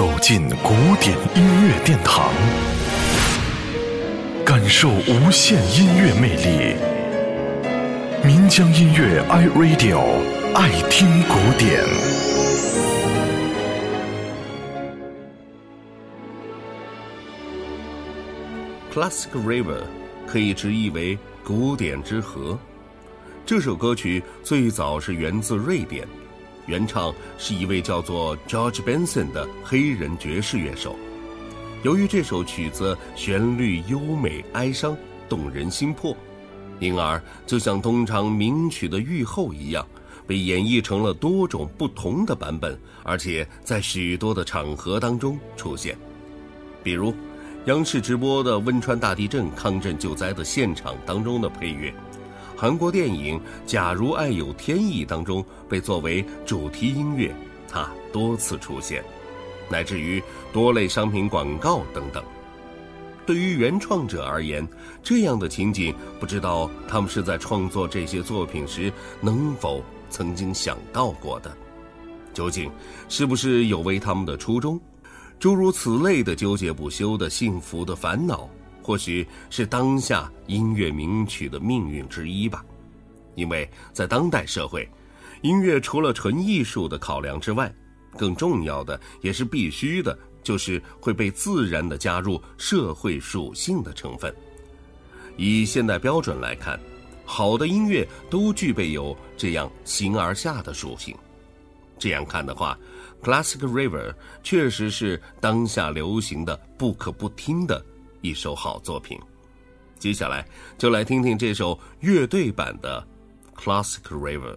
走进古典音乐殿堂，感受无限音乐魅力。民江音乐 iRadio 爱听古典。Classic River 可以直译为古典之河。这首歌曲最早是源自瑞典。原唱是一位叫做 George Benson 的黑人爵士乐手。由于这首曲子旋律优美、哀伤、动人心魄，因而就像通常名曲的预后一样，被演绎成了多种不同的版本，而且在许多的场合当中出现。比如，央视直播的汶川大地震抗震救灾的现场当中的配乐。韩国电影《假如爱有天意》当中被作为主题音乐，它多次出现，乃至于多类商品广告等等。对于原创者而言，这样的情景，不知道他们是在创作这些作品时能否曾经想到过的？究竟是不是有违他们的初衷？诸如此类的纠结不休的幸福的烦恼。或许是当下音乐名曲的命运之一吧，因为在当代社会，音乐除了纯艺术的考量之外，更重要的也是必须的，就是会被自然的加入社会属性的成分。以现代标准来看，好的音乐都具备有这样形而下的属性。这样看的话，Classic River 确实是当下流行的不可不听的。一首好作品，接下来就来听听这首乐队版的《Classic River》。